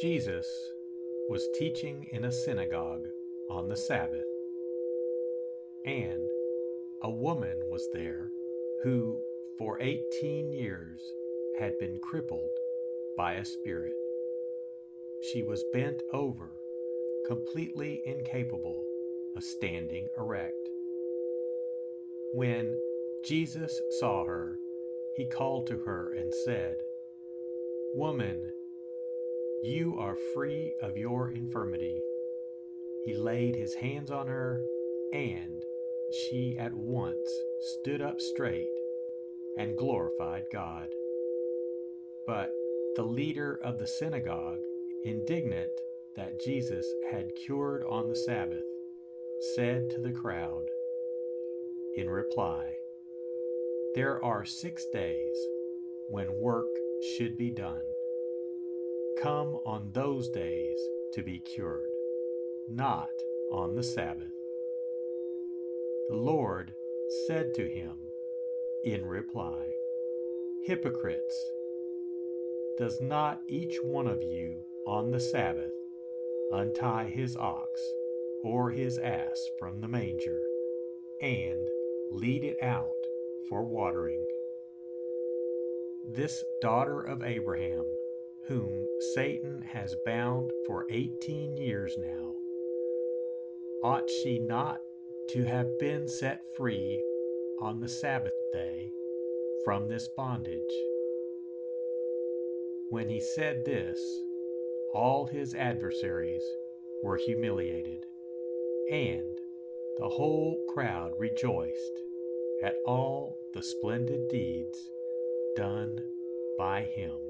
Jesus was teaching in a synagogue on the Sabbath, and a woman was there who, for eighteen years, had been crippled by a spirit. She was bent over, completely incapable of standing erect. When Jesus saw her, he called to her and said, Woman, you are free of your infirmity. He laid his hands on her, and she at once stood up straight and glorified God. But the leader of the synagogue, indignant that Jesus had cured on the Sabbath, said to the crowd in reply, There are six days when work should be done come on those days to be cured, not on the Sabbath. The Lord said to him in reply, Hypocrites, does not each one of you on the Sabbath untie his ox or his ass from the manger and lead it out for watering? This daughter of Abraham whom Satan has bound for 18 years now, ought she not to have been set free on the Sabbath day from this bondage? When he said this, all his adversaries were humiliated, and the whole crowd rejoiced at all the splendid deeds done by him.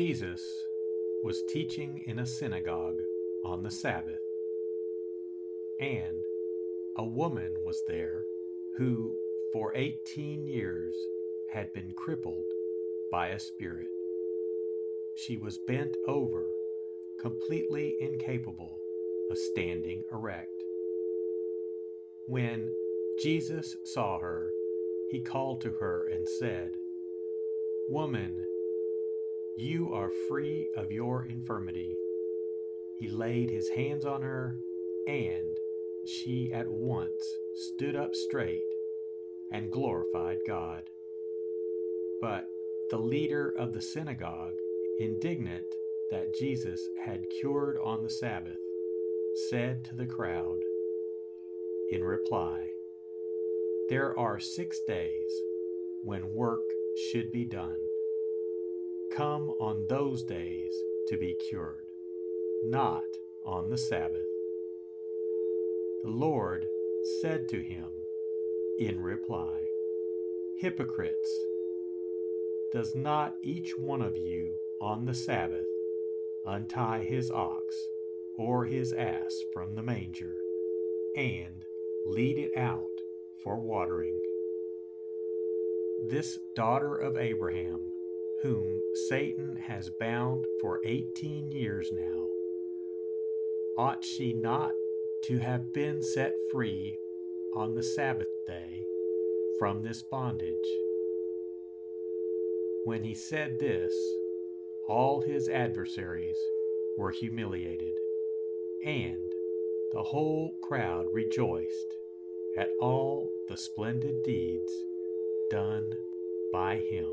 Jesus was teaching in a synagogue on the Sabbath, and a woman was there who for 18 years had been crippled by a spirit. She was bent over, completely incapable of standing erect. When Jesus saw her, he called to her and said, Woman, you are free of your infirmity. He laid his hands on her, and she at once stood up straight and glorified God. But the leader of the synagogue, indignant that Jesus had cured on the Sabbath, said to the crowd in reply, There are six days when work should be done come on those days to be cured, not on the Sabbath. The Lord said to him in reply, Hypocrites, does not each one of you on the Sabbath untie his ox or his ass from the manger and lead it out for watering? This daughter of Abraham whom Satan has bound for 18 years now, ought she not to have been set free on the Sabbath day from this bondage? When he said this, all his adversaries were humiliated, and the whole crowd rejoiced at all the splendid deeds done by him.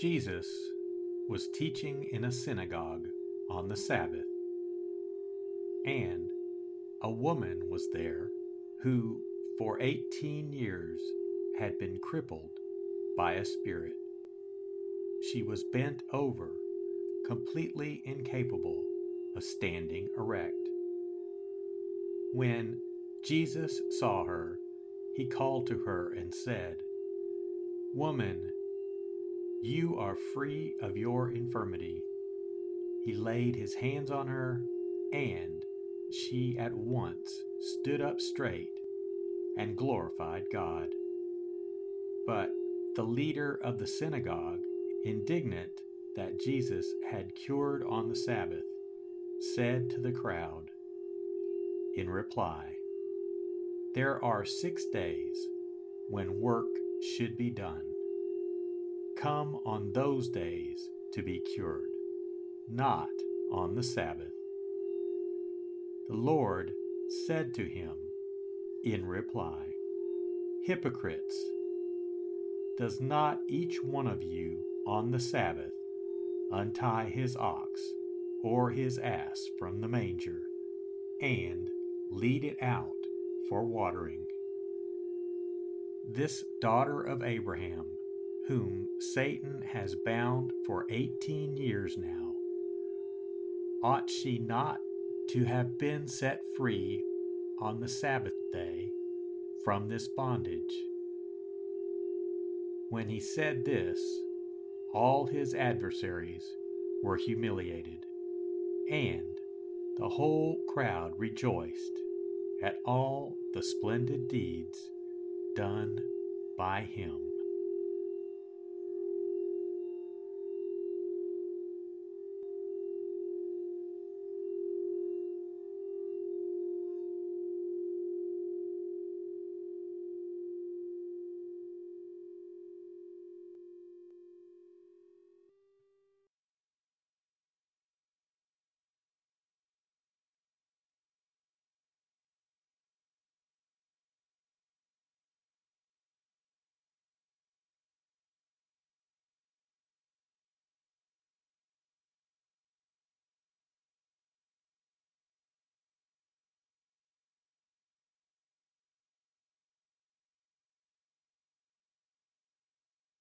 Jesus was teaching in a synagogue on the Sabbath, and a woman was there who, for eighteen years, had been crippled by a spirit. She was bent over, completely incapable of standing erect. When Jesus saw her, he called to her and said, Woman, you are free of your infirmity. He laid his hands on her, and she at once stood up straight and glorified God. But the leader of the synagogue, indignant that Jesus had cured on the Sabbath, said to the crowd in reply, There are six days when work should be done come on those days to be cured, not on the Sabbath. The Lord said to him in reply, Hypocrites, does not each one of you on the Sabbath untie his ox or his ass from the manger and lead it out for watering? This daughter of Abraham whom Satan has bound for 18 years now, ought she not to have been set free on the Sabbath day from this bondage? When he said this, all his adversaries were humiliated, and the whole crowd rejoiced at all the splendid deeds done by him.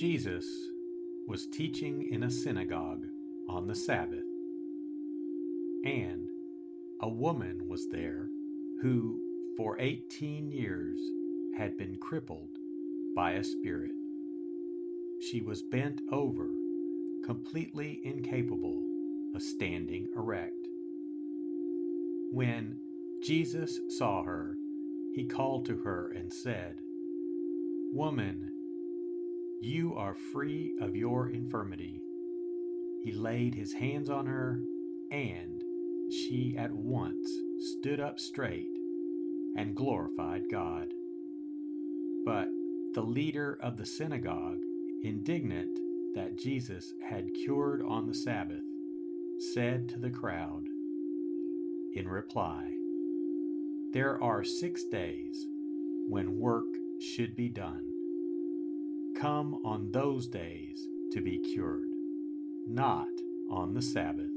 Jesus was teaching in a synagogue on the Sabbath, and a woman was there who for 18 years had been crippled by a spirit. She was bent over, completely incapable of standing erect. When Jesus saw her, he called to her and said, Woman, you are free of your infirmity. He laid his hands on her, and she at once stood up straight and glorified God. But the leader of the synagogue, indignant that Jesus had cured on the Sabbath, said to the crowd in reply, There are six days when work should be done. Come on those days to be cured, not on the Sabbath.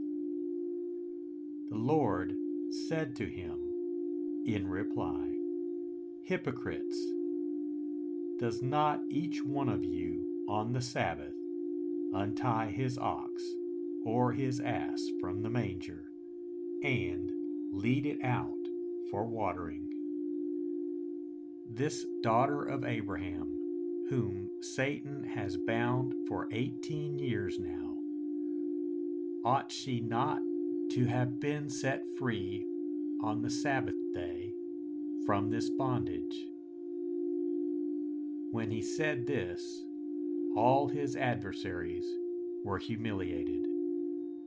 The Lord said to him in reply, Hypocrites, does not each one of you on the Sabbath untie his ox or his ass from the manger and lead it out for watering? This daughter of Abraham, whom Satan has bound for eighteen years now, ought she not to have been set free on the Sabbath day from this bondage? When he said this, all his adversaries were humiliated,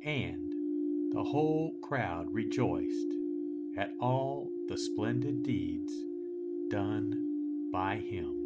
and the whole crowd rejoiced at all the splendid deeds done by him.